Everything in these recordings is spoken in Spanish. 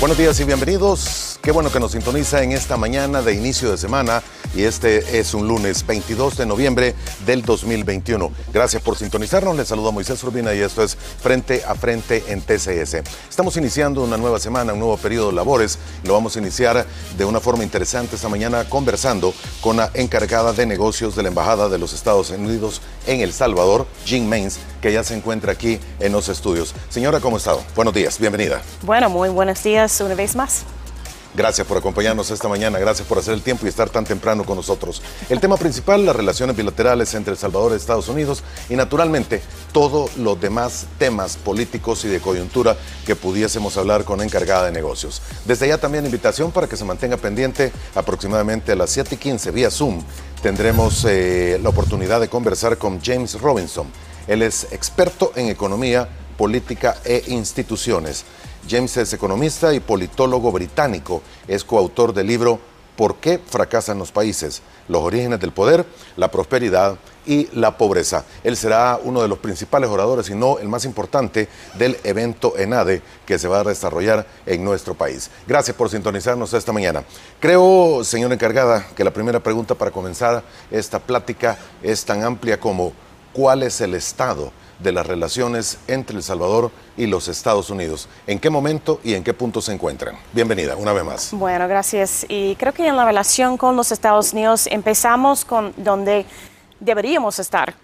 Buenos días y bienvenidos. Qué bueno que nos sintoniza en esta mañana de inicio de semana y este es un lunes 22 de noviembre del 2021. Gracias por sintonizarnos. Les saludo a Moisés Urbina y esto es Frente a Frente en TCS. Estamos iniciando una nueva semana, un nuevo periodo de labores. Lo vamos a iniciar de una forma interesante esta mañana conversando con la encargada de negocios de la Embajada de los Estados Unidos en El Salvador, Jean Mains, que ya se encuentra aquí en los estudios. Señora, ¿cómo está? Buenos días, bienvenida. Bueno, muy buenos días una vez más. Gracias por acompañarnos esta mañana, gracias por hacer el tiempo y estar tan temprano con nosotros. El tema principal, las relaciones bilaterales entre El Salvador y Estados Unidos y naturalmente todos los demás temas políticos y de coyuntura que pudiésemos hablar con encargada de negocios. Desde ya también invitación para que se mantenga pendiente aproximadamente a las 7 y 15 vía Zoom. Tendremos eh, la oportunidad de conversar con James Robinson. Él es experto en economía, política e instituciones. James es economista y politólogo británico. Es coautor del libro ¿Por qué fracasan los países? Los orígenes del poder, la prosperidad y la pobreza. Él será uno de los principales oradores, y no el más importante, del evento ENADE que se va a desarrollar en nuestro país. Gracias por sintonizarnos esta mañana. Creo, señora encargada, que la primera pregunta para comenzar esta plática es tan amplia como ¿cuál es el estado de las relaciones entre El Salvador y los Estados Unidos. ¿En qué momento y en qué punto se encuentran? Bienvenida, una vez más. Bueno, gracias. Y creo que en la relación con los Estados Unidos empezamos con donde deberíamos estar,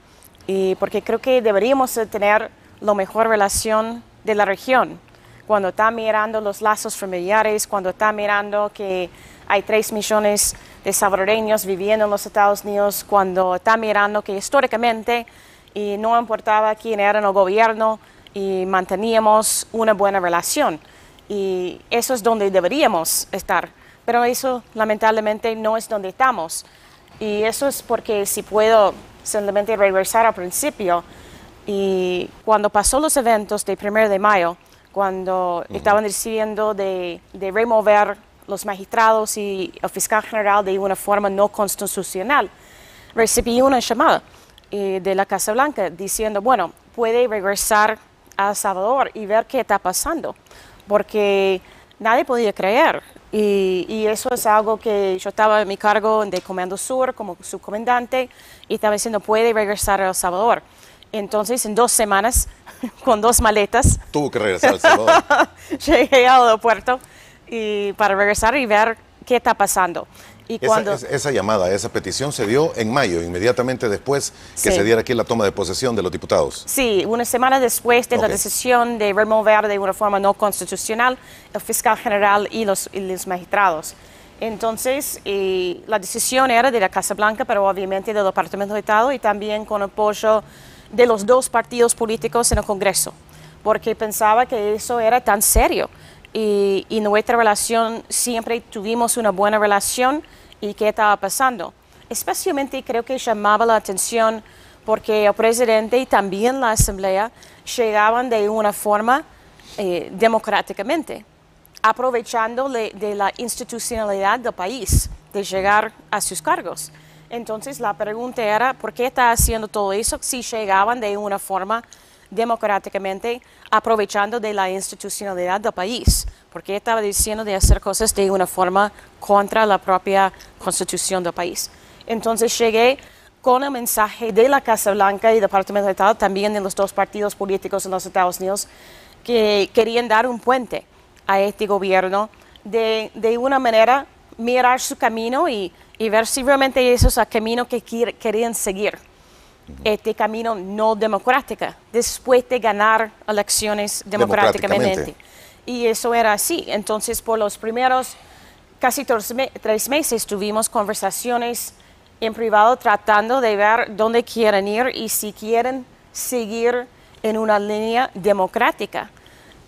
y porque creo que deberíamos tener la mejor relación de la región. Cuando está mirando los lazos familiares, cuando está mirando que hay 3 millones de salvadoreños viviendo en los Estados Unidos, cuando está mirando que históricamente y no importaba quién era en el gobierno y manteníamos una buena relación. Y eso es donde deberíamos estar. Pero eso lamentablemente no es donde estamos. Y eso es porque si puedo simplemente regresar al principio, y cuando pasó los eventos del 1 de mayo, cuando estaban decidiendo de, de, remover los magistrados y el fiscal general de una forma no constitucional, recibí una llamada eh, de la Casa Blanca diciendo, bueno, puede regresar a Salvador y ver qué está pasando, porque nadie podía creer. Y, eso es algo que yo estaba en mi cargo de Comando Sur como subcomandante y estaba diciendo, puede regresar a El Salvador. Entonces, en dos semanas, con dos maletas, tuvo que regresar a El Salvador. llegué al aeropuerto y para regresar y ver qué está pasando. Y cuando... esa, llamada, esa petición se dio en mayo, inmediatamente después que se diera aquí la toma de posesión de los diputados. Sí, una semana después de la decisión de remover de una forma no constitucional el fiscal general y los, los magistrados. Entonces, la decisión era de la Casa Blanca, pero obviamente del Departamento de Estado y también con apoyo de los dos partidos políticos en el Congreso, porque pensaba que eso era tan serio. Y, nuestra relación, siempre tuvimos una buena relación y qué estaba pasando. Especialmente creo que llamaba la atención porque el presidente y también la asamblea llegaban de una forma eh, democráticamente, aprovechando de la institucionalidad del país, de llegar a sus cargos. Entonces la pregunta era, ¿por qué está haciendo todo eso si llegaban de una forma democráticamente, aprovechando de la institucionalidad del país? porque estaba diciendo de hacer cosas de una forma contra la propia constitución del país. Entonces llegué con el mensaje de la Casa Blanca y Departamento de Estado, también de los dos partidos políticos en los Estados Unidos, que querían dar un puente a este gobierno de, de una manera mirar su camino y, y, ver si realmente eso es el camino que querían seguir. Este camino no democrático, después de ganar elecciones democráticamente y eso era así. Entonces, por los primeros casi tres meses tuvimos conversaciones en privado tratando de ver dónde quieren ir y si quieren seguir en una línea democrática.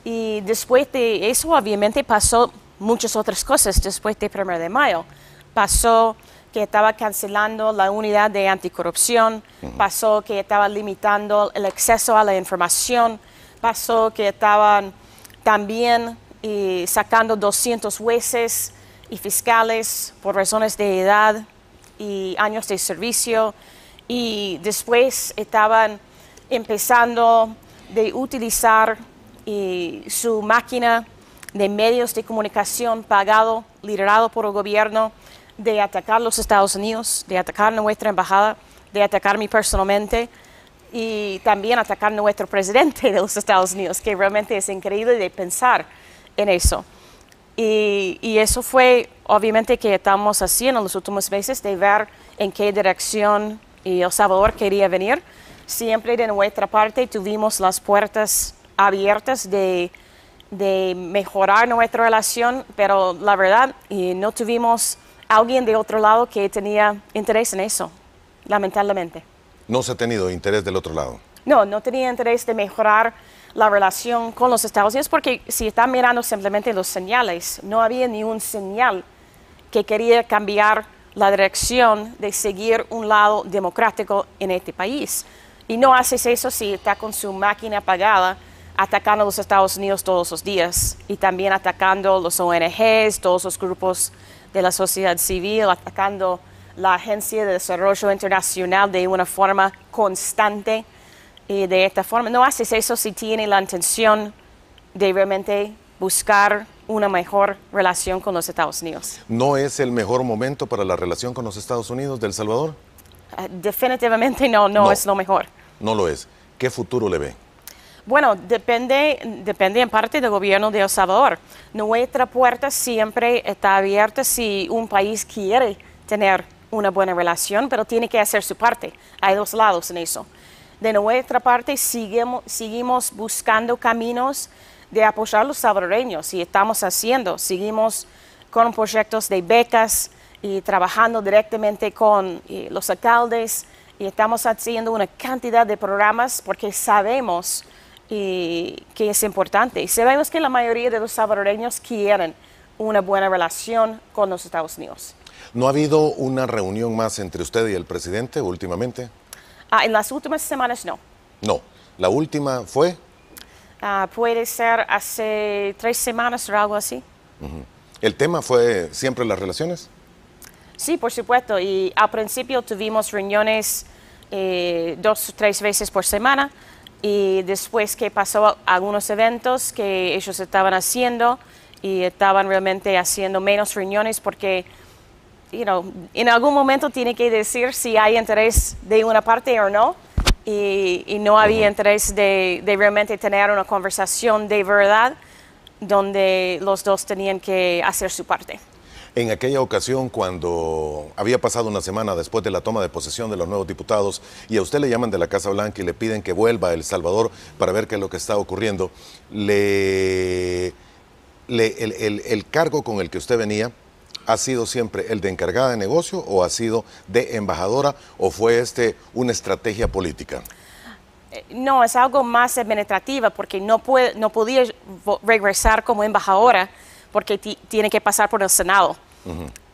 Y después de eso, obviamente, pasó muchas otras cosas después del 1 de mayo. Pasó que estaba cancelando la unidad de anticorrupción, pasó que estaba limitando el acceso a la información, pasó que estaban también sacando 200 jueces y fiscales por razones de edad y años de servicio. Y después estaban empezando de utilizar su máquina de medios de comunicación pagado, liderado por el gobierno, de atacar los Estados Unidos, de atacar nuestra embajada, de atacarme personalmente y también atacar nuestro presidente de los Estados Unidos, que realmente es increíble de pensar en eso. Y, eso fue obviamente que estamos haciendo en los últimos meses de ver en qué dirección El Salvador quería venir. Siempre de nuestra parte tuvimos las puertas abiertas de, de mejorar nuestra relación, pero la verdad y no tuvimos alguien de otro lado que tenía interés en eso, lamentablemente. ¿No se ha tenido interés del otro lado? No, no tenía interés de mejorar la relación con los Estados Unidos porque si están mirando simplemente los señales, no había ni un señal que quería cambiar la dirección de seguir un lado democrático en este país. Y no haces eso si está con su máquina apagada atacando a los Estados Unidos todos los días y también atacando los ONGs, todos los grupos de la sociedad civil, atacando la Agencia de Desarrollo Internacional de una forma constante y de esta forma. No haces eso si tienes la intención de realmente buscar una mejor relación con los Estados Unidos. ¿No es el mejor momento para la relación con los Estados Unidos del Salvador? Uh, definitivamente no, no, no, es lo mejor. No lo es. ¿Qué futuro le ve? Bueno, depende, depende en parte del gobierno de El Salvador. Nuestra puerta siempre está abierta si un país quiere tener una buena relación, pero tiene que hacer su parte. Hay dos lados en eso. De nuestra parte, seguimos, seguimos buscando caminos de apoyar a los salvadoreños y estamos haciendo. Seguimos con proyectos de becas y trabajando directamente con los alcaldes y estamos haciendo una cantidad de programas porque sabemos y que es importante. Y sabemos que la mayoría de los salvadoreños quieren una buena relación con los Estados Unidos. ¿No ha habido una reunión más entre usted y el presidente últimamente? Ah, en las últimas semanas no. No. ¿La última fue? Ah, puede ser hace tres semanas o algo así. ¿El tema fue siempre las relaciones? Sí, por supuesto. Y al principio tuvimos reuniones eh, dos o tres veces por semana y después que pasó algunos eventos que ellos estaban haciendo y estaban realmente haciendo menos reuniones porque you know, en algún momento tiene que decir si hay interés de una parte o no y, y no había interés de, de, realmente tener una conversación de verdad donde los dos tenían que hacer su parte. En aquella ocasión, cuando había pasado una semana después de la toma de posesión de los nuevos diputados y a usted le llaman de la Casa Blanca y le piden que vuelva a El Salvador para ver qué es lo que está ocurriendo, le, el, el, cargo con el que usted venía ha sido siempre el de encargada de negocio o ha sido de embajadora o fue este una estrategia política? Eh, no, es algo más administrativa porque no, puede, no podía regresar como embajadora porque tiene que pasar por el Senado.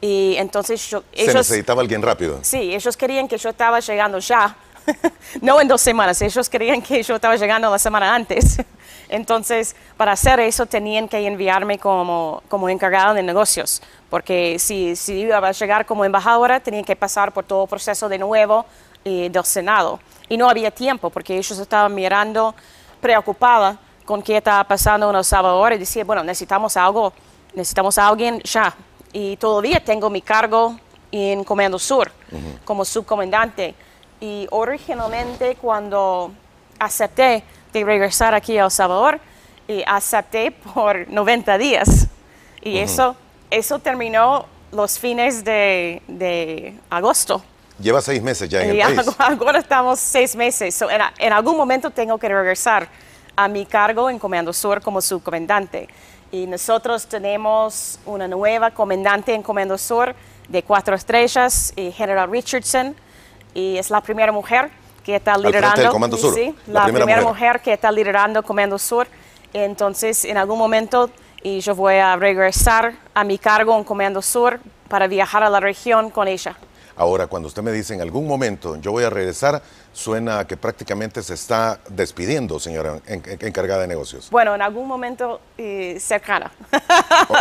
Y entonces yo, ellos... Se necesitaba alguien rápido. Sí, ellos querían que yo estaba llegando ya, no en dos semanas, ellos querían que yo estaba llegando la semana antes. Entonces, para hacer eso tenían que enviarme como, como encargada de negocios, porque si, si iba a llegar como embajadora tenía que pasar por todo el proceso de nuevo eh, del Senado. Y no había tiempo, porque ellos estaban mirando preocupada con qué estaba pasando en El Salvador y decía, bueno, necesitamos algo, necesitamos a alguien ya y todavía tengo mi cargo en Comando Sur como subcomandante. Y originalmente cuando acepté de regresar aquí a El Salvador, y acepté por 90 días. Y eso, eso terminó los fines de, de, agosto. Lleva seis meses ya en y el país. Ahora estamos seis meses. So, en, en, algún momento tengo que regresar a mi cargo en Comando Sur como subcomandante. Y nosotros tenemos una nueva comandante en Comando Sur de cuatro estrellas, y General Richardson, y es la primera mujer que está liderando. Comando Sur, sí, la, la primera, primera mujer. mujer. que está liderando Comando Sur. Entonces, en algún momento, y yo voy a regresar a mi cargo en Comando Sur para viajar a la región con ella. Ahora, cuando usted me dice en algún momento yo voy a regresar, suena a que prácticamente se está despidiendo, señora en, en, encargada de negocios. Bueno, en algún momento eh, cercana.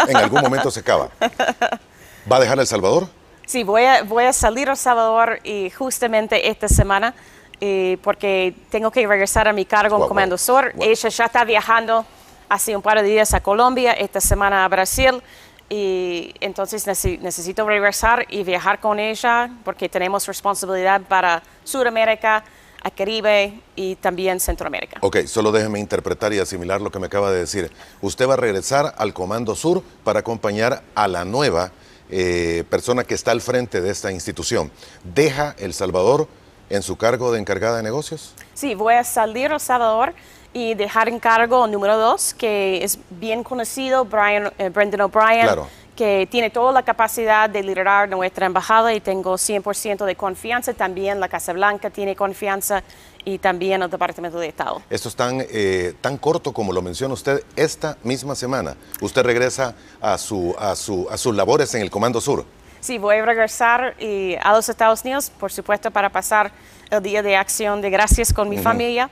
en algún momento se acaba. ¿Va a dejar El Salvador? Sí, voy a, voy a salir a El Salvador y justamente esta semana eh, porque tengo que regresar a mi cargo en Comando Sur. Wow. Ella ya está viajando hace un par de días a Colombia, esta semana a Brasil y entonces necesito regresar y viajar con ella porque tenemos responsabilidad para Sudamérica, a Caribe y también Centroamérica. Ok, solo déjeme interpretar y asimilar lo que me acaba de decir. Usted va a regresar al Comando Sur para acompañar a la nueva eh, persona que está al frente de esta institución. ¿Deja El Salvador en su cargo de encargada de negocios? Sí, voy a salir a El Salvador y dejar en cargo número dos, que es bien conocido, Brian, eh, Brendan O'Brien, que tiene toda la capacidad de liderar nuestra embajada y tengo 100% de confianza. También la Casa Blanca tiene confianza y también el Departamento de Estado. Esto es tan, eh, tan corto como lo menciona usted esta misma semana. Usted regresa a, su, a, su, a sus labores en el Comando Sur. Sí, voy a regresar y a los Estados Unidos, por supuesto, para pasar el Día de Acción de Gracias con mi familia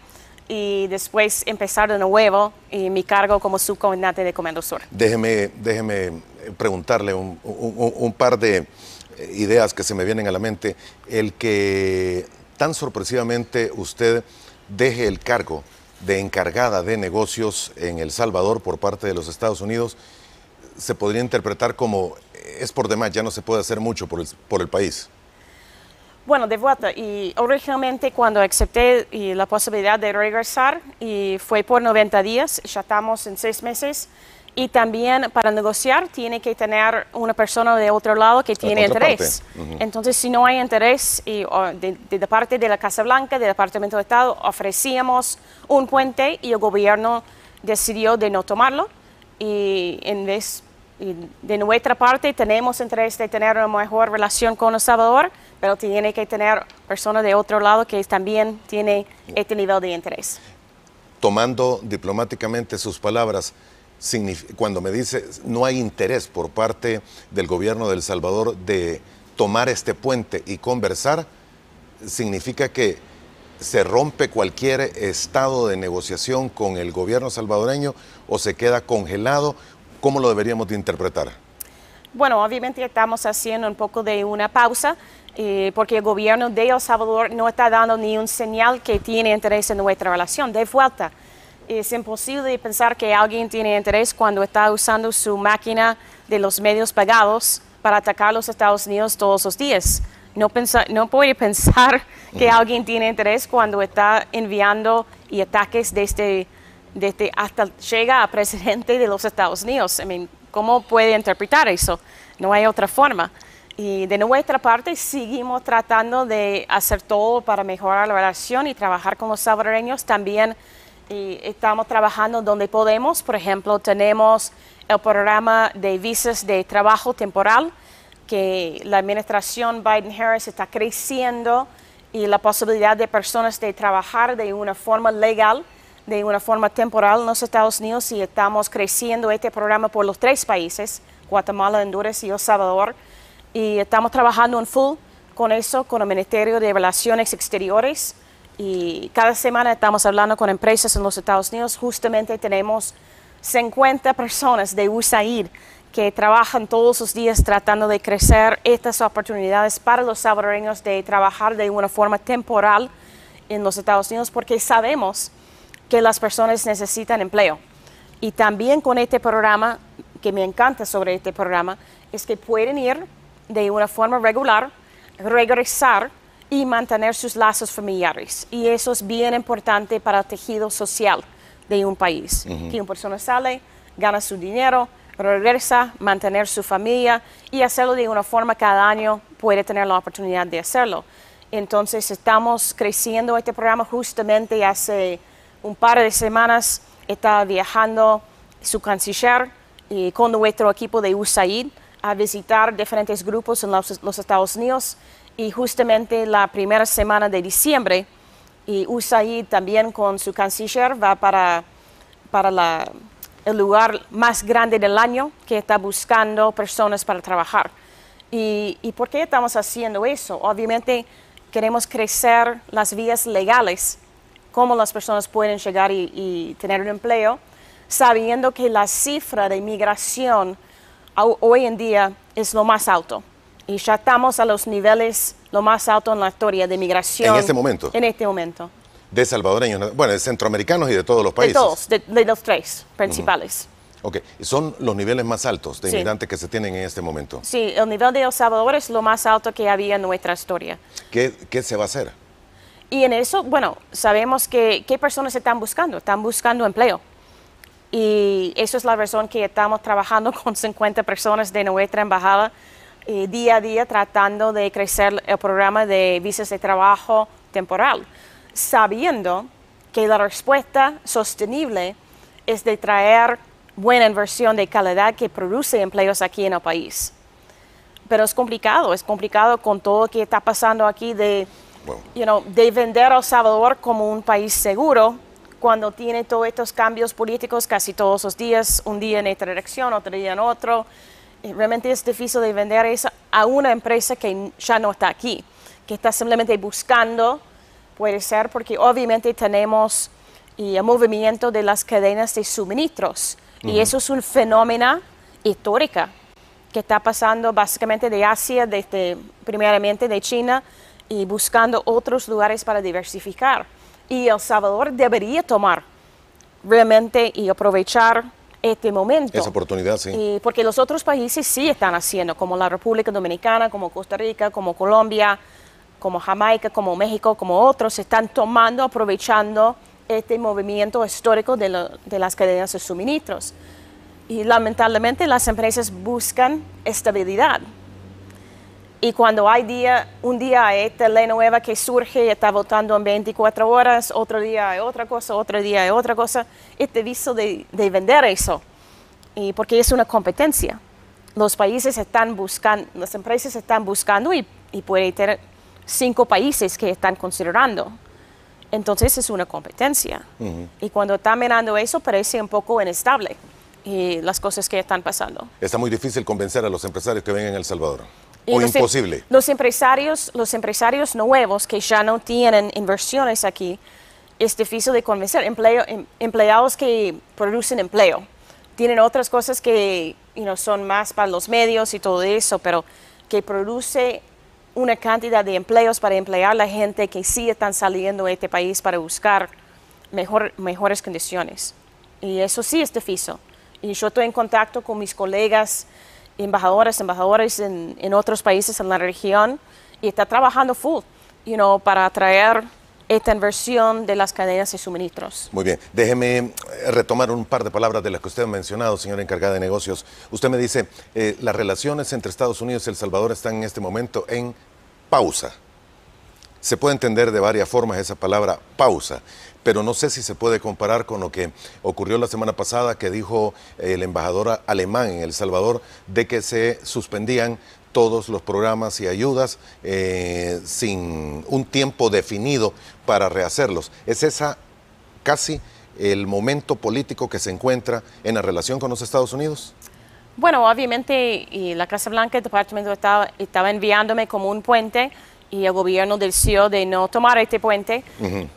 y después empezar de nuevo en mi cargo como subcomandante de Comando Sur. Déjeme, déjeme preguntarle un, un, par de ideas que se me vienen a la mente. El que tan sorpresivamente usted deje el cargo de encargada de negocios en El Salvador por parte de los Estados Unidos, se podría interpretar como es por demás, ya no se puede hacer mucho por el, por el país. Bueno, de vuelta, y originalmente cuando acepté la posibilidad de regresar, y fue por 90 días, ya estamos en seis meses, y también para negociar tiene que tener una persona de otro lado que tiene interés. Entonces, si no hay interés y, de, de, parte de la Casa Blanca, del Departamento de Estado, ofrecíamos un puente y el gobierno decidió de no tomarlo. Y en vez de nuestra parte tenemos interés de tener una mejor relación con El Salvador, pero tiene que tener personas de otro lado que también tiene este nivel de interés. Tomando diplomáticamente sus palabras, cuando me dice no hay interés por parte del gobierno de El Salvador de tomar este puente y conversar, significa que se rompe cualquier estado de negociación con el gobierno salvadoreño o se queda congelado ¿Cómo lo deberíamos de interpretar? Bueno, obviamente estamos haciendo un poco de una pausa eh, porque el gobierno de El Salvador no está dando ni un señal que tiene interés en nuestra relación. De vuelta, es imposible pensar que alguien tiene interés cuando está usando su máquina de los medios pagados para atacar a los Estados Unidos todos los días. No, no puede pensar que alguien tiene interés cuando está enviando y ataques desde desde hasta llega a presidente de los Estados Unidos. I mean, ¿Cómo puede interpretar eso? No hay otra forma. Y de nuestra parte seguimos tratando de hacer todo para mejorar la relación y trabajar con los salvadoreños. También estamos trabajando donde podemos. Por ejemplo, tenemos el programa de visas de trabajo temporal que la administración Biden-Harris está creciendo y la posibilidad de personas de trabajar de una forma legal de una forma temporal en los Estados Unidos y estamos creciendo este programa por los tres países, Guatemala, Honduras y El Salvador. Y estamos trabajando en full con eso, con el Ministerio de Relaciones Exteriores. Y cada semana estamos hablando con empresas en los Estados Unidos. Justamente tenemos 50 personas de USAID que trabajan todos los días tratando de crecer estas oportunidades para los salvadoreños de trabajar de una forma temporal en los Estados Unidos porque sabemos que las personas necesitan empleo. Y también con este programa, que me encanta sobre este programa, es que pueden ir de una forma regular, regresar y mantener sus lazos familiares. Y eso es bien importante para el tejido social de un país. Que una persona sale, gana su dinero, regresa, mantener su familia y hacerlo de una forma cada año puede tener la oportunidad de hacerlo. Entonces estamos creciendo este programa justamente hace un par de semanas está viajando su canciller y con nuestro equipo de USAID a visitar diferentes grupos en los, Estados Unidos y justamente la primera semana de diciembre y USAID también con su canciller va para, para el lugar más grande del año que está buscando personas para trabajar. ¿Y, ¿Y por qué estamos haciendo eso? Obviamente queremos crecer las vías legales cómo las personas pueden llegar y, tener un empleo, sabiendo que la cifra de inmigración hoy en día es lo más alto. Y ya estamos a los niveles lo más alto en la historia de inmigración. En este momento. En este momento. de salvadoreños, bueno, de centroamericanos y de todos los países. De todos, de, los tres principales. Ok, son los niveles más altos de inmigrantes que se tienen en este momento. Sí, el nivel de El Salvador es lo más alto que había en nuestra historia. ¿Qué, qué se va a hacer? Y en eso, bueno, sabemos que qué personas están buscando, están buscando empleo. Y eso es la razón que estamos trabajando con 50 personas de nuestra embajada eh, día a día tratando de crecer el programa de visas de trabajo temporal, sabiendo que la respuesta sostenible es de traer buena inversión de calidad que produce empleos aquí en el país. Pero es complicado, es complicado con todo lo que está pasando aquí de, de vender a El Salvador como un país seguro cuando tiene todos estos cambios políticos casi todos los días, un día en esta dirección, otro día en otro. Realmente es difícil de vender eso a una empresa que ya no está aquí, que está simplemente buscando, puede ser porque obviamente tenemos el movimiento de las cadenas de suministros y eso es un fenómeno histórico que está pasando básicamente de Asia, desde, primeramente de China, y buscando otros lugares para diversificar. Y El Salvador debería tomar realmente y aprovechar este momento. Esa oportunidad, sí. Y porque los otros países sí están haciendo, como la República Dominicana, como Costa Rica, como Colombia, como Jamaica, como México, como otros, están tomando, aprovechando este movimiento histórico de, de las cadenas de suministros. Y lamentablemente las empresas buscan estabilidad. Y cuando hay día, un día hay ley nueva que surge y está votando en 24 horas, otro día hay otra cosa, otro día hay otra cosa, este visto de, de vender eso. Y porque es una competencia. Los países están buscando, las empresas están buscando y, y puede tener cinco países que están considerando. Entonces es una competencia. Y cuando está mirando eso, parece un poco inestable y las cosas que están pasando. Está muy difícil convencer a los empresarios que vengan en El Salvador. O em- imposible. Los empresarios, los empresarios nuevos que ya no tienen inversiones aquí, es difícil de convencer. Empleo, em, empleados que producen empleo. Tienen otras cosas que son más para los medios y todo eso, pero que produce una cantidad de empleos para emplear a la gente que sí están saliendo de este país para buscar mejor, mejores condiciones. Y eso sí es difícil. Y yo estoy en contacto con mis colegas, embajadores, embajadores en, en otros países en la región y está trabajando full you know, para atraer esta inversión de las cadenas de suministros. Muy bien, déjeme eh, retomar un par de palabras de las que usted ha mencionado, señora encargada de negocios. Usted me dice, eh, las relaciones entre Estados Unidos y El Salvador están en este momento en pausa. Se puede entender de varias formas esa palabra pausa, pero no sé si se puede comparar con lo que ocurrió la semana pasada que dijo el embajador alemán en El Salvador de que se suspendían todos los programas y ayudas eh, sin un tiempo definido para rehacerlos. ¿Es esa casi el momento político que se encuentra en la relación con los Estados Unidos? Bueno, obviamente y la Casa Blanca, el Departamento estaba, estaba enviándome como un puente y el gobierno decidió de no tomar este puente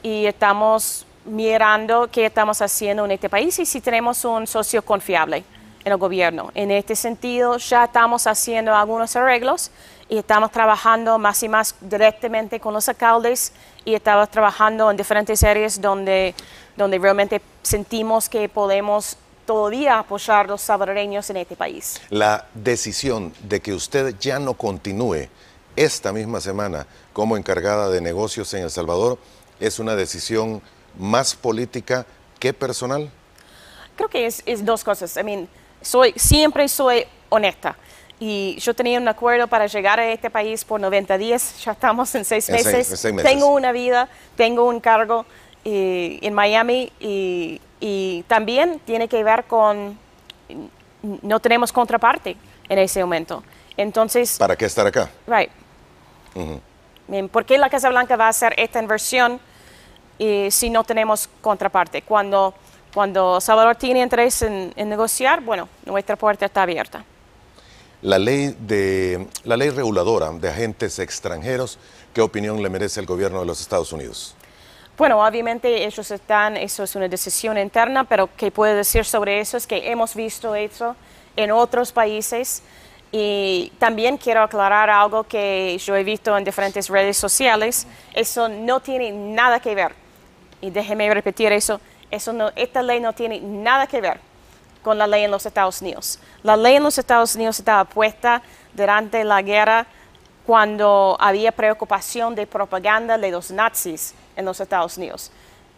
y estamos mirando qué estamos haciendo en este país y si tenemos un socio confiable en el gobierno. En este sentido, ya estamos haciendo algunos arreglos y estamos trabajando más y más directamente con los alcaldes y estamos trabajando en diferentes áreas donde, donde realmente sentimos que podemos todavía apoyar a los salvadoreños en este país. La decisión de que usted ya no continúe esta misma semana como encargada de negocios en El Salvador es una decisión más política que personal. Creo que es, dos cosas. I mean, soy, siempre soy honesta. Y yo tenía un acuerdo para llegar a este país por 90 días, ya estamos en seis, meses. Tengo una vida, tengo un cargo eh, en Miami y, también tiene que ver con, no tenemos contraparte en ese momento. Entonces... ¿Para qué estar acá? Right. ¿Por qué la Casa Blanca va a hacer esta inversión eh, si no tenemos contraparte? Cuando cuando Salvador tiene interés en, negociar, bueno, nuestra puerta está abierta. La ley, de, la ley reguladora de agentes extranjeros, ¿qué opinión le merece el gobierno de los Estados Unidos? Bueno, obviamente ellos están, eso es una decisión interna, pero que puedo decir sobre eso es que hemos visto eso en otros países y también quiero aclarar algo que yo he visto en diferentes redes sociales, eso no tiene nada que ver y déjeme repetir eso, eso no, esta ley no tiene nada que ver con la ley en los Estados Unidos. La ley en los Estados Unidos estaba puesta durante la guerra cuando había preocupación de propaganda de los nazis en los Estados Unidos.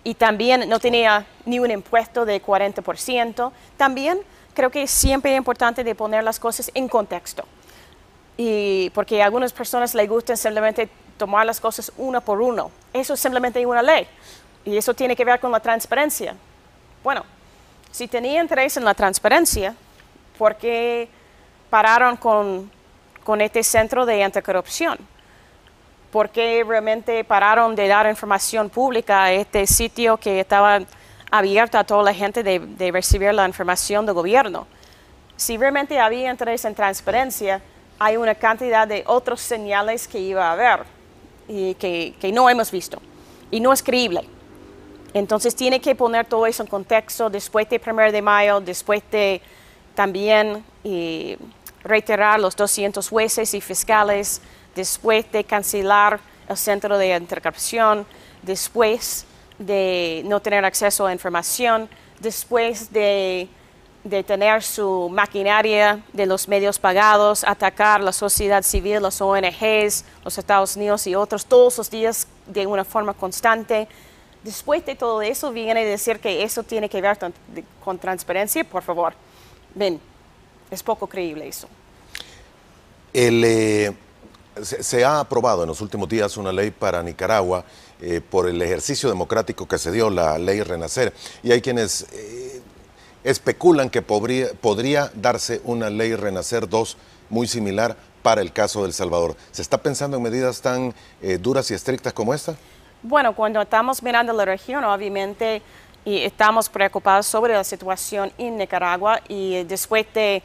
Y también no tenía ni un impuesto de 40%. También creo que es siempre importante de poner las cosas en contexto. Y porque a algunas personas les gusta simplemente tomar las cosas uno por uno. Eso es simplemente una ley. Y eso tiene que ver con la transparencia. Bueno, si tenía interés en la transparencia, ¿por qué pararon con, con este centro de anticorrupción? ¿Por qué realmente pararon de dar información pública a este sitio que estaba abierto a toda la gente de, recibir la información del gobierno? Si realmente había interés en transparencia, hay una cantidad de otros señales que iba a haber y que, que no hemos visto. Y no es creíble. Entonces tiene que poner todo eso en contexto después del 1 de mayo, después de también reiterar los 200 jueces y fiscales, después de cancelar el centro de intercepción, después de no tener acceso a información, después de, de, tener su maquinaria de los medios pagados, atacar la sociedad civil, las ONGs, los Estados Unidos y otros todos los días de una forma constante Después de todo eso viene a decir que eso tiene que ver con transparencia, por favor. Ven, es poco creíble eso. Eh, se, ha aprobado en los últimos días una ley para Nicaragua eh, por el ejercicio democrático que se dio, la ley Renacer, y hay quienes eh, especulan que podría, podría darse una ley Renacer 2 muy similar para el caso del Salvador. ¿Se está pensando en medidas tan duras y estrictas como esta? Bueno, cuando estamos mirando la región, obviamente, y estamos preocupados sobre la situación en Nicaragua y después de,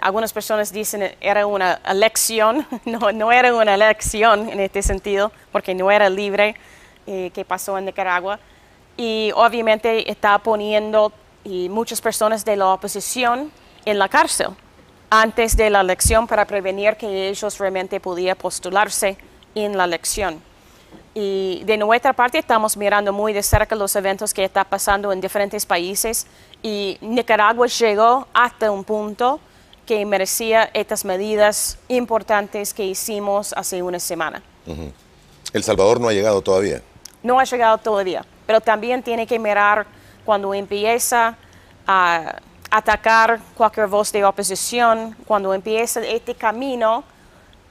algunas personas dicen era una elección, no, no era una elección en este sentido, porque no era libre eh, que pasó en Nicaragua. Y obviamente está poniendo y muchas personas de la oposición en la cárcel antes de la elección para prevenir que ellos realmente pudieran postularse en la elección. Y de nuestra parte estamos mirando muy de cerca los eventos que están pasando en diferentes países y Nicaragua llegó hasta un punto que merecía estas medidas importantes que hicimos hace una semana. ¿El Salvador no ha llegado todavía? No ha llegado todavía, pero también tiene que mirar cuando empieza a atacar cualquier voz de oposición, cuando empieza este camino,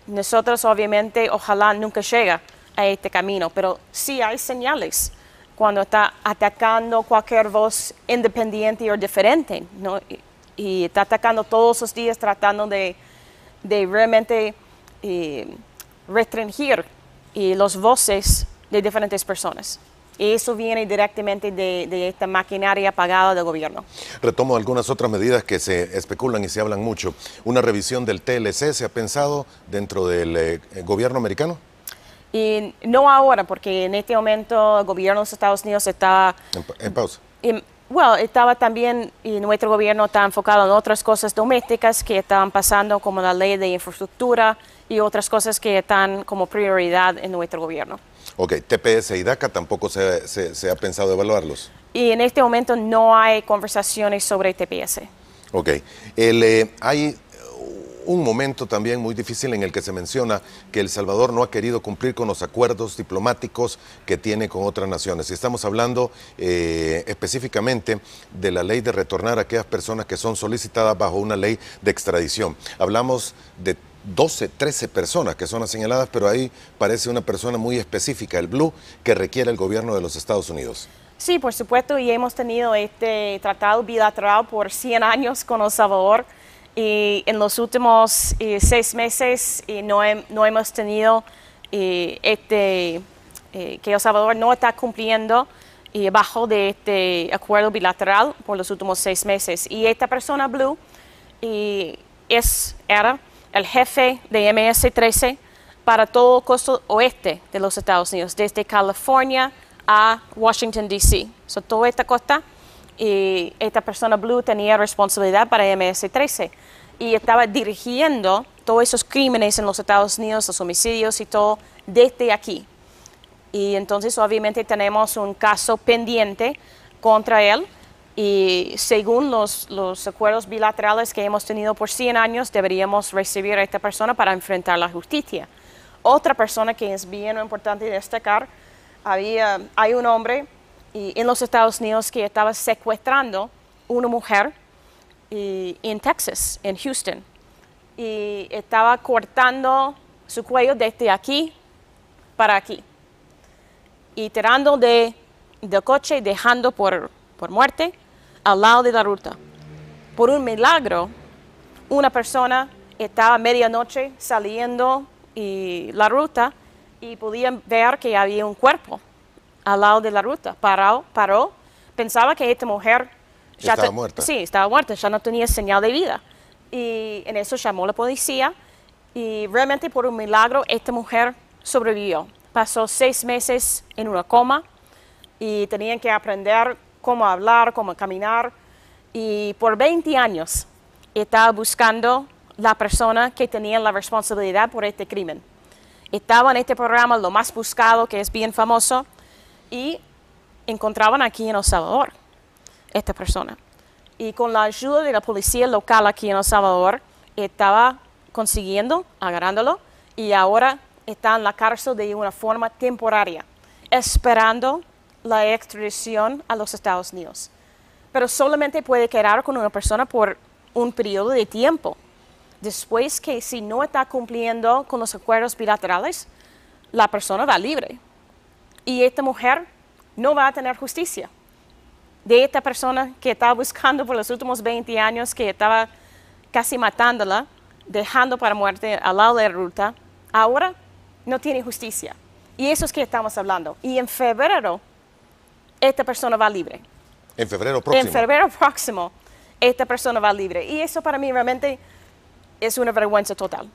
nosotros obviamente ojalá nunca llegue a este camino, pero sí hay señales cuando está atacando cualquier voz independiente o diferente, ¿no? Y, está atacando todos los días tratando de, de realmente eh, restringir y los voces de diferentes personas. Y eso viene directamente de, de, esta maquinaria pagada del gobierno. Retomo algunas otras medidas que se especulan y se hablan mucho. Una revisión del TLC se ha pensado dentro del eh, gobierno americano. Y no ahora, porque en este momento el gobierno de los Estados Unidos está... En, pausa. Bueno, estaba también, y nuestro gobierno está enfocado en otras cosas domésticas que estaban pasando, como la ley de infraestructura y otras cosas que están como prioridad en nuestro gobierno. Ok, TPS y DACA tampoco se, se, ha pensado evaluarlos. Y en este momento no hay conversaciones sobre TPS. Ok, El, eh, hay un momento también muy difícil en el que se menciona que El Salvador no ha querido cumplir con los acuerdos diplomáticos que tiene con otras naciones. Y estamos hablando eh, específicamente de la ley de retornar a aquellas personas que son solicitadas bajo una ley de extradición. Hablamos de 12, 13 personas que son las señaladas, pero ahí parece una persona muy específica, el Blue, que requiere el gobierno de los Estados Unidos. Sí, por supuesto, y hemos tenido este tratado bilateral por 100 años con El Salvador y en los últimos eh, seis meses no, no, hemos tenido eh, este, eh, que El Salvador no está cumpliendo bajo de este acuerdo bilateral por los últimos seis meses. Y esta persona, Blue, es, era el jefe de MS-13 para todo el costo oeste de los Estados Unidos, desde California a Washington, D.C. So, toda esta costa y esta persona Blue tenía responsabilidad para MS-13 y estaba dirigiendo todos esos crímenes en los Estados Unidos, los homicidios y todo, desde aquí. Y entonces obviamente tenemos un caso pendiente contra él y según los, los, acuerdos bilaterales que hemos tenido por 100 años, deberíamos recibir a esta persona para enfrentar la justicia. Otra persona que es bien importante destacar, había, hay un hombre en los Estados Unidos que estaba secuestrando una mujer en Texas, en Houston, y estaba cortando su cuello desde aquí para aquí, y tirando de, del coche, dejando por, por muerte al lado de la ruta. Por un milagro, una persona estaba a medianoche saliendo y la ruta y podían ver que había un cuerpo al lado de la ruta. Paró, paró, pensaba que esta mujer ya estaba muerta. Sí, estaba muerta, ya no tenía señal de vida. Y en eso llamó la policía y realmente por un milagro esta mujer sobrevivió. Pasó seis meses en una coma y tenían que aprender cómo hablar, cómo caminar. Y por 20 años estaba buscando la persona que tenía la responsabilidad por este crimen. Estaba en este programa lo más buscado, que es bien famoso, y encontraban aquí en El Salvador esta persona. Y con la ayuda de la policía local aquí en El Salvador, estaba consiguiendo, agarrándolo, y ahora está en la cárcel de una forma temporaria, esperando la extradición a los Estados Unidos. Pero solamente puede quedar con una persona por un periodo de tiempo. Después que si no está cumpliendo con los acuerdos bilaterales, la persona va libre. Y esta mujer no va a tener justicia. De esta persona que estaba buscando por los últimos 20 años, que estaba casi matándola, dejando para muerte al lado de ruta, ahora no tiene justicia. Y eso es que estamos hablando. Y en febrero esta persona va libre. En febrero próximo. En febrero próximo, esta persona va libre. Y eso para mí realmente es una vergüenza total.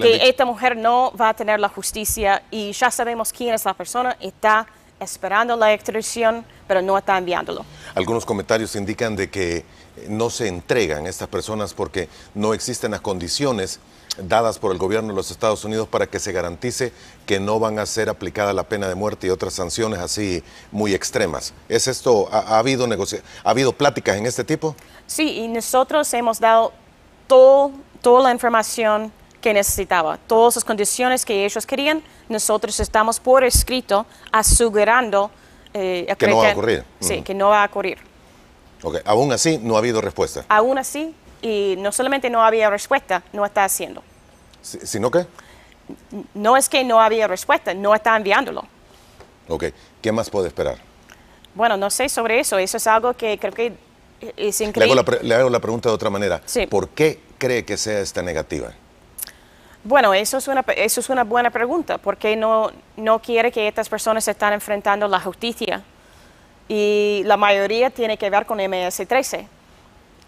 Que esta mujer no va a tener la justicia y ya sabemos quién es la persona, está esperando la extradición, pero no está enviándolo. Algunos comentarios indican de que no se entregan estas personas porque no existen las condiciones dadas por el gobierno de los Estados Unidos para que se garantice que no van a ser aplicada la pena de muerte y otras sanciones así muy extremas. ¿Es esto, ha, habido ha habido pláticas en este tipo? Sí, y nosotros hemos dado todo, toda la información que necesitaba, todas las condiciones que ellos querían, nosotros estamos por escrito asegurando eh, que no va a ocurrir. Sí, que no va a ocurrir. Ok, aún así no ha habido respuesta. Aún así y no solamente no había respuesta, no está haciendo. ¿Sino qué? No es que no había respuesta, no está enviándolo. Ok, ¿qué más puede esperar? Bueno, no sé sobre eso, eso es algo que creo que es increíble. Le hago la, pregunta de otra manera. Sí. ¿Por qué cree que sea esta negativa? Bueno, eso es una, eso es una buena pregunta. ¿Por qué no, no quiere que estas personas están enfrentando la justicia? Y la mayoría tiene que ver con MS-13.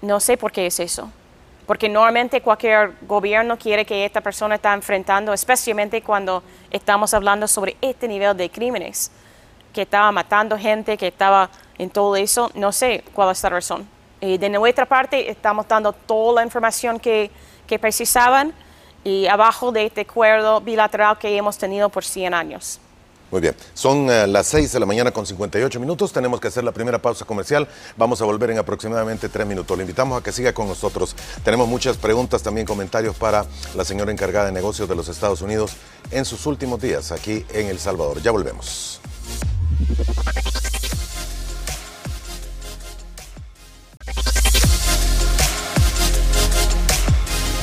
No sé por qué es eso. Porque normalmente cualquier gobierno quiere que esta persona está enfrentando, especialmente cuando estamos hablando sobre este nivel de crímenes, que estaba matando gente, que estaba en todo eso. No sé cuál es la razón. Y de nuestra parte estamos dando toda la información que, que precisaban y abajo de este acuerdo bilateral que hemos tenido por 100 años. Muy bien, son eh, las 6 de la mañana con 58 minutos, tenemos que hacer la primera pausa comercial, vamos a volver en aproximadamente 3 minutos. Le invitamos a que siga con nosotros. Tenemos muchas preguntas, también comentarios para la señora encargada de negocios de los Estados Unidos en sus últimos días aquí en El Salvador. Ya volvemos.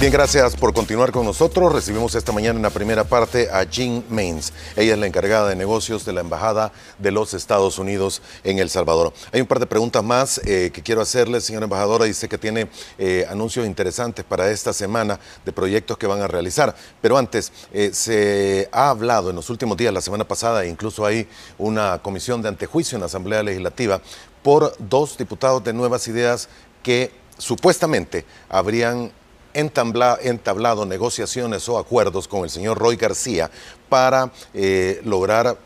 Bien, gracias por continuar con nosotros. Recibimos esta mañana en la primera parte a Jean Mains. Ella es la encargada de negocios de la Embajada de los Estados Unidos en El Salvador. Hay un par de preguntas más eh, que quiero hacerle, señora embajadora. Dice que tiene eh, anuncios interesantes para esta semana de proyectos que van a realizar. Pero antes, eh, se ha hablado en los últimos días, la semana pasada, incluso hay una comisión de antejuicio en la Asamblea Legislativa por dos diputados de Nuevas Ideas que supuestamente habrían entablado negociaciones o acuerdos con el señor Roy García para eh, lograr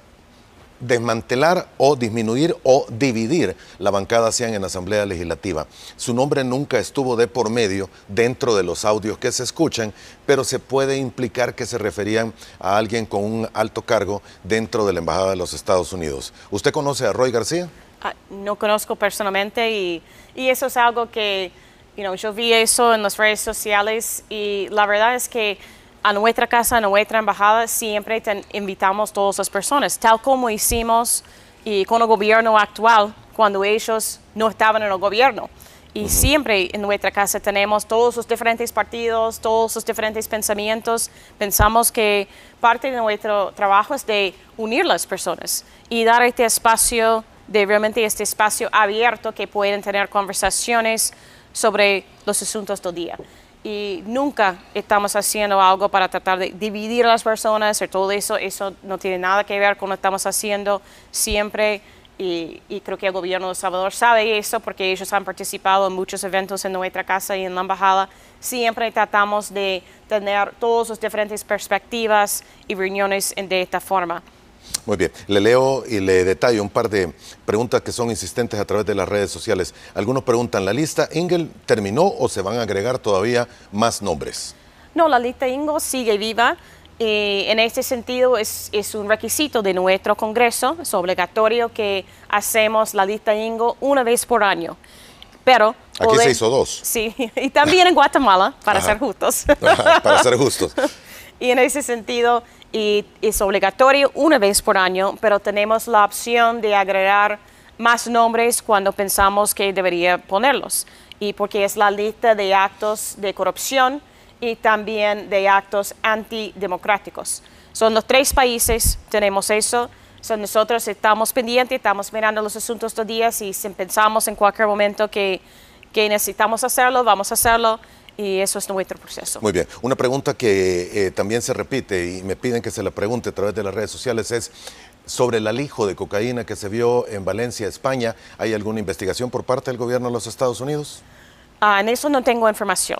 desmantelar o disminuir o dividir la bancada CIAN en la Asamblea Legislativa. Su nombre nunca estuvo de por medio dentro de los audios que se escuchan, pero se puede implicar que se referían a alguien con un alto cargo dentro de la Embajada de los Estados Unidos. ¿Usted conoce a Roy García? Ah, no conozco personalmente y, eso es algo que yo vi eso en las redes sociales y la verdad es que a nuestra casa, a nuestra embajada, siempre invitamos a todas las personas, tal como hicimos y con el gobierno actual, cuando ellos no estaban en el gobierno. Y siempre en nuestra casa tenemos todos los diferentes partidos, todos los diferentes pensamientos. Pensamos que parte de nuestro trabajo es de unir las personas y dar este espacio, de realmente este espacio abierto que pueden tener conversaciones sobre los asuntos del día y nunca estamos haciendo algo para tratar de dividir a las personas o todo eso. Eso no tiene nada que ver con lo que estamos haciendo siempre. Y, creo que el gobierno de El Salvador sabe eso porque ellos han participado en muchos eventos en nuestra casa y en la embajada. Siempre tratamos de tener todas las diferentes perspectivas y reuniones de esta forma. Muy bien, le leo y le detallo un par de preguntas que son insistentes a través de las redes sociales. Algunos preguntan, ¿la lista Ingel terminó o se van a agregar todavía más nombres? No, la lista Ingel sigue viva. Eh, en este sentido es, un requisito de nuestro Congreso, es obligatorio que hacemos la lista Ingo una vez por año. Pero Aquí se hizo dos. Sí, y también en Guatemala, para ser justos. para ser justos. y en ese sentido y es obligatorio una vez por año, pero tenemos la opción de agregar más nombres cuando pensamos que debería ponerlos. Y porque es la lista de actos de corrupción y también de actos antidemocráticos. Son los tres países, tenemos eso. Son nosotros estamos pendientes, estamos mirando los asuntos de días y si pensamos en cualquier momento que, que necesitamos hacerlo, vamos a hacerlo y eso es nuestro proceso. Muy bien. Una pregunta que eh, también se repite y me piden que se la pregunte a través de las redes sociales es sobre el alijo de cocaína que se vio en Valencia, España. ¿Hay alguna investigación por parte del gobierno de los Estados Unidos? Ah, en eso no tengo información,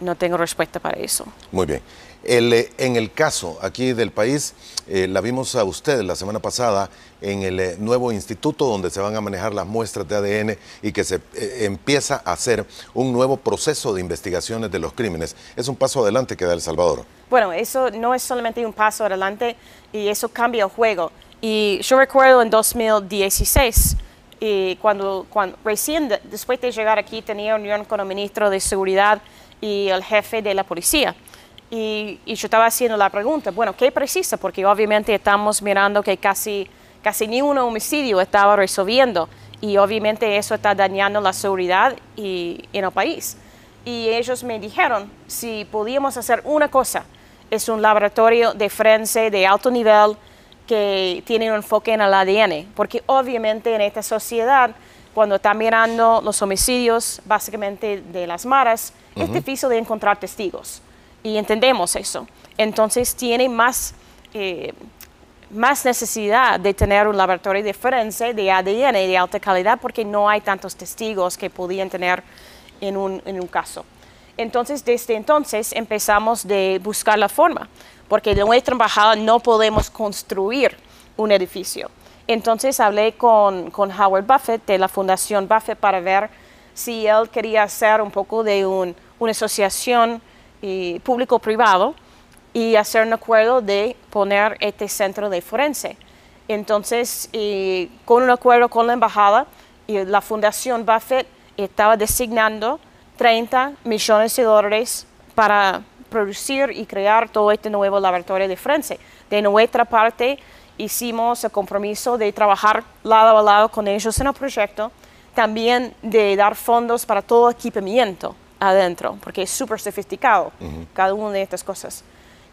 no tengo respuesta para eso. Muy bien. Eh, en el caso aquí del país, eh, la vimos a usted la semana pasada en el eh, nuevo instituto donde se van a manejar las muestras de ADN y que se empieza a hacer un nuevo proceso de investigaciones de los crímenes. Es un paso adelante que da El Salvador. Bueno, eso no es solamente un paso adelante y eso cambia el juego. Y yo recuerdo en 2016, y cuando, cuando recién después de llegar aquí tenía reunión con el ministro de Seguridad y el jefe de la policía. Y, yo estaba haciendo la pregunta, bueno, ¿qué precisa? Porque obviamente estamos mirando que casi, casi ni un homicidio estaba resolviendo y obviamente eso está dañando la seguridad y, en el país. Y ellos me dijeron, si podíamos hacer una cosa, es un laboratorio de forense de alto nivel que tiene un enfoque en el ADN, porque obviamente en esta sociedad, cuando está mirando los homicidios básicamente de las maras, es difícil de encontrar testigos y entendemos eso. Entonces tiene más, eh, más necesidad de tener un laboratorio de forense de ADN de alta calidad porque no hay tantos testigos que podían tener en un, en un caso. Entonces, desde entonces empezamos de buscar la forma, porque de nuestra embajada no podemos construir un edificio. Entonces hablé con, con Howard Buffett de la Fundación Buffett para ver si él quería hacer un poco de un, una asociación público-privado y hacer un acuerdo de poner este centro de forense. Entonces, con un acuerdo con la embajada, y la Fundación Buffett estaba designando 30 millones de dólares para producir y crear todo este nuevo laboratorio de forense. De nuestra parte, hicimos el compromiso de trabajar lado a lado con ellos en el proyecto, también de dar fondos para todo equipamiento adentro, porque es súper sofisticado cada una de estas cosas.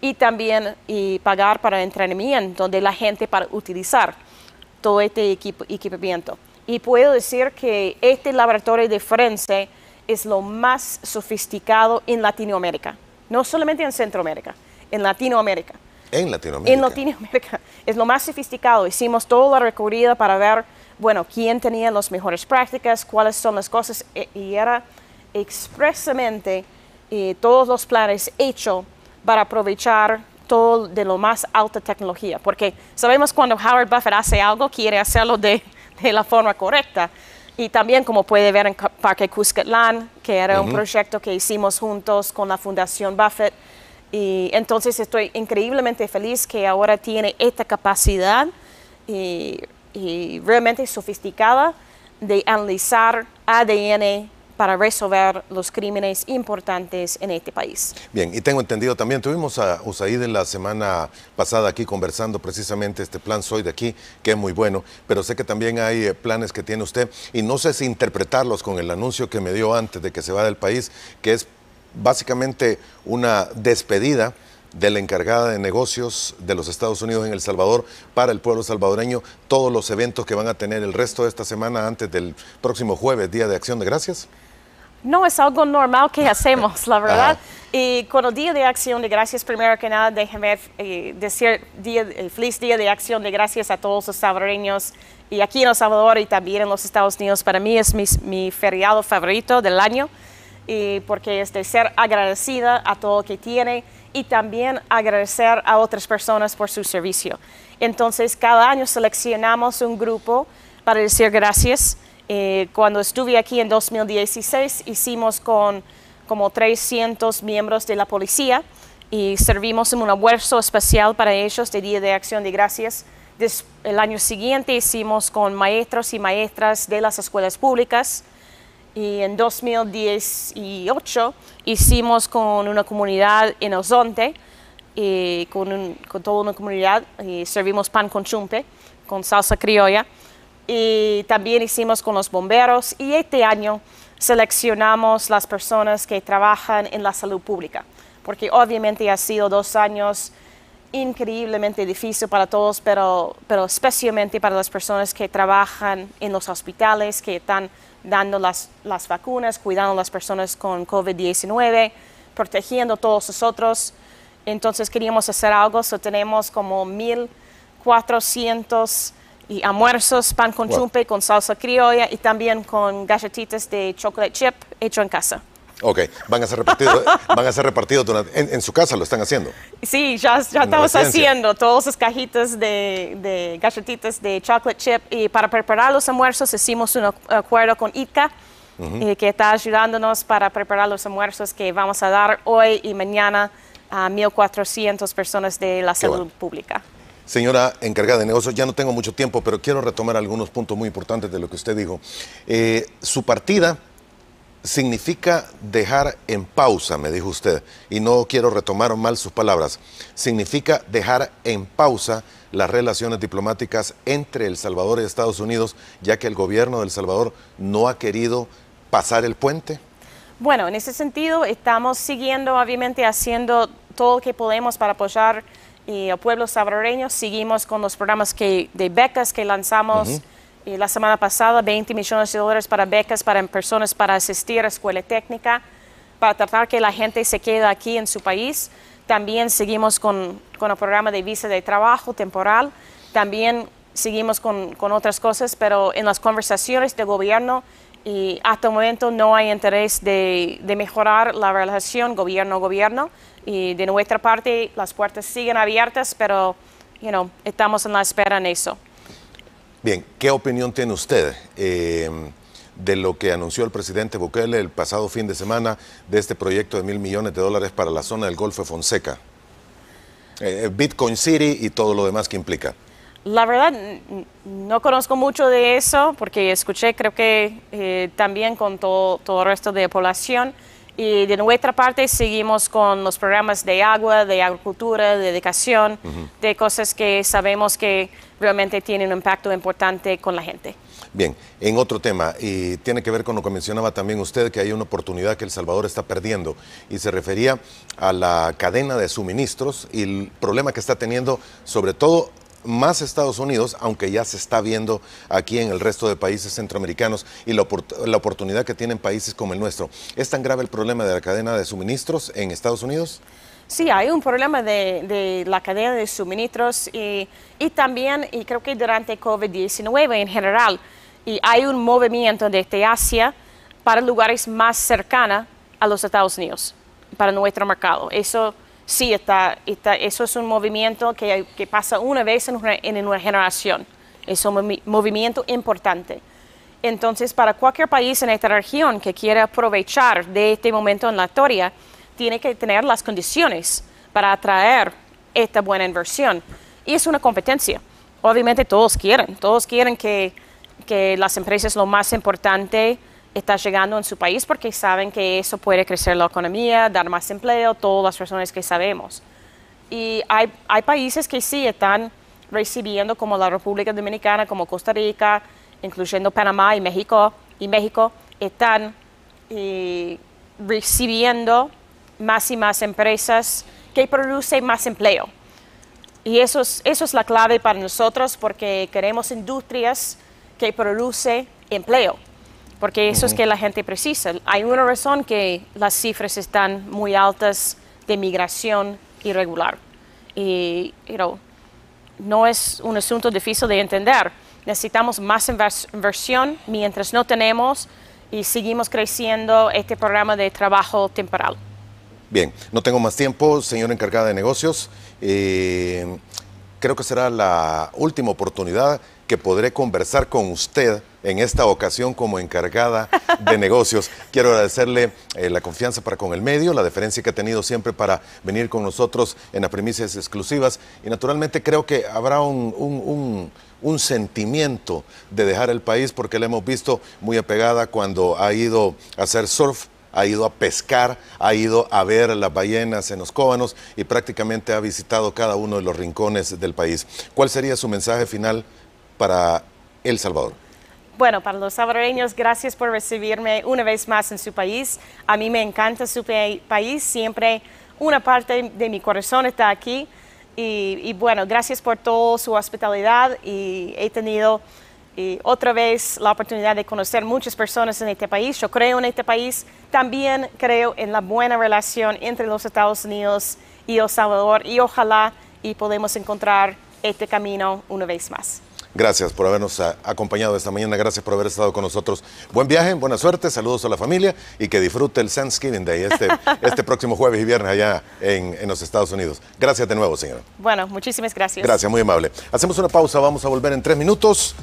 Y también y pagar para entrenamiento de la gente para utilizar todo este equipamiento. Y puedo decir que este laboratorio de forense es lo más sofisticado en Latinoamérica, no solamente en Centroamérica, en Latinoamérica. En Latinoamérica. En Latinoamérica. Es lo más sofisticado. Hicimos toda la recorrida para ver, bueno, quién tenía las mejores prácticas, cuáles son las cosas, e, y era expresamente eh, todos los planes hechos para aprovechar todo de lo más alta tecnología, porque sabemos cuando Howard Buffett hace algo, quiere hacerlo de, de la forma correcta. Y también, como puede ver en Parque Cuscatlán, que era un proyecto que hicimos juntos con la Fundación Buffett. Y entonces estoy increíblemente feliz que ahora tiene esta capacidad y, y realmente sofisticada de analizar ADN para resolver los crímenes importantes en este país. Bien, y tengo entendido también, tuvimos a USAID la semana pasada aquí conversando precisamente este plan Soy de aquí, que es muy bueno, pero sé que también hay eh, planes que tiene usted y no sé si interpretarlos con el anuncio que me dio antes de que se va del país, que es básicamente una despedida de la encargada de negocios de los Estados Unidos en El Salvador para el pueblo salvadoreño, todos los eventos que van a tener el resto de esta semana antes del próximo jueves, Día de Acción de Gracias? No, es algo normal que hacemos, la verdad. Y con el Día de Acción de Gracias, primero que nada, déjenme eh, decir día, eh, feliz Día de Acción de Gracias a todos los salvadoreños y aquí en El Salvador y también en los Estados Unidos. Para mí es mi, mi feriado favorito del año y porque es de ser agradecida a todo lo que tiene y también agradecer a otras personas por su servicio. Entonces, cada año seleccionamos un grupo para decir gracias. Eh, cuando estuve aquí en 2016, hicimos con como 300 miembros de la policía y servimos en un almuerzo especial para ellos de Día de Acción de Gracias. el año siguiente hicimos con maestros y maestras de las escuelas públicas y en 2018 hicimos con una comunidad en Ozonte, y con, con, toda una comunidad, y servimos pan con chumpe, con salsa criolla, y también hicimos con los bomberos, y este año seleccionamos las personas que trabajan en la salud pública, porque obviamente ha sido dos años increíblemente difícil para todos, pero, pero especialmente para las personas que trabajan en los hospitales, que están dando las, las vacunas, cuidando a las personas con COVID-19, protegiendo a todos nosotros. Entonces queríamos hacer algo, so tenemos como 1.400 y almuerzos, pan con chumpe, con salsa criolla y también con galletitas de chocolate chip hecho en casa. Ok, van a ser repartidos, van a ser repartidos en, su casa, lo están haciendo. Sí, ya, ya estamos haciendo todas esas cajitas de, de, galletitas de chocolate chip y para preparar los almuerzos hicimos un acuerdo con ITCA, eh, que está ayudándonos para preparar los almuerzos que vamos a dar hoy y mañana a 1.400 personas de la salud pública. Señora encargada de negocios, ya no tengo mucho tiempo, pero quiero retomar algunos puntos muy importantes de lo que usted dijo. Eh, su partida significa dejar en pausa, me dijo usted, y no quiero retomar mal sus palabras, significa dejar en pausa las relaciones diplomáticas entre El Salvador y Estados Unidos, ya que el gobierno de El Salvador no ha querido pasar el puente? Bueno, en ese sentido estamos siguiendo, obviamente, haciendo todo lo que podemos para apoyar eh, al pueblo salvadoreño. Seguimos con los programas que, de becas que lanzamos la semana pasada 20 millones de dólares para becas para personas para asistir a escuela técnica, para tratar que la gente se quede aquí en su país. También seguimos con, con el programa de visa de trabajo temporal. También seguimos con, con otras cosas, pero en las conversaciones de gobierno y hasta el momento no hay interés de, de mejorar la relación gobierno-gobierno y de nuestra parte las puertas siguen abiertas, pero you know, estamos en la espera en eso. Bien, ¿qué opinión tiene usted eh, de lo que anunció el presidente Bukele el pasado fin de semana de este proyecto de mil millones de dólares para la zona del Golfo de Fonseca? Eh, Bitcoin City y todo lo demás que implica. La verdad, no conozco mucho de eso porque escuché, creo que eh, también con todo, todo el resto de la población. Y de nuestra parte seguimos con los programas de agua, de agricultura, de educación, de cosas que sabemos que realmente tienen un impacto importante con la gente. Bien, en otro tema, y tiene que ver con lo que mencionaba también usted, que hay una oportunidad que El Salvador está perdiendo, y se refería a la cadena de suministros y el problema que está teniendo, sobre todo más Estados Unidos, aunque ya se está viendo aquí en el resto de países centroamericanos y la, oportunidad que tienen países como el nuestro. ¿Es tan grave el problema de la cadena de suministros en Estados Unidos? Sí, hay un problema de, la cadena de suministros y, también, y creo que durante COVID-19 en general, y hay un movimiento desde Asia para lugares más cercanos a los Estados Unidos, para nuestro mercado. Eso sí, está, está, eso es un movimiento que, pasa una vez en una, en una generación. Es un movimiento importante. Entonces, para cualquier país en esta región que quiera aprovechar de este momento en la historia, tiene que tener las condiciones para atraer esta buena inversión. Y es una competencia. Obviamente todos quieren, todos quieren que, que las empresas lo más importante está llegando en su país porque saben que eso puede crecer la economía, dar más empleo, todas las razones que sabemos. Y hay, hay países que sí están recibiendo, como la República Dominicana, como Costa Rica, incluyendo Panamá y México, y México, están eh, recibiendo más y más empresas que producen más empleo. Y eso es, eso es la clave para nosotros porque queremos industrias que producen empleo, porque eso es que la gente precisa. Hay una razón que las cifras están muy altas de migración irregular. Y no es un asunto difícil de entender. Necesitamos más inversión mientras no tenemos y seguimos creciendo este programa de trabajo temporal. Bien, no tengo más tiempo, señora encargada de negocios. Eh, creo que será la última oportunidad que podré conversar con usted en esta ocasión como encargada de negocios. Quiero agradecerle eh, la confianza para con el medio, la deferencia que ha tenido siempre para venir con nosotros en las premisas exclusivas y naturalmente creo que habrá un, un sentimiento de dejar el país porque la hemos visto muy apegada cuando ha ido a hacer surf ha ido a pescar, ha ido a ver las ballenas en los cóbanos y prácticamente ha visitado cada uno de los rincones del país. ¿Cuál sería su mensaje final para El Salvador? Bueno, para los salvadoreños, gracias por recibirme una vez más en su país. A mí me encanta su país, siempre una parte de mi corazón está aquí. Y, bueno, gracias por toda su hospitalidad y he tenido otra vez la oportunidad de conocer muchas personas en este país. Yo creo en este país, también creo en la buena relación entre los Estados Unidos y El Salvador y ojalá y podemos encontrar este camino una vez más. Gracias por habernos acompañado esta mañana, gracias por haber estado con nosotros. Buen viaje, buena suerte, saludos a la familia y que disfrute el Thanksgiving Day este, este próximo jueves y viernes allá en, en, los Estados Unidos. Gracias de nuevo, señora. Bueno, muchísimas gracias. Gracias, muy amable. Hacemos una pausa, vamos a volver en tres minutos.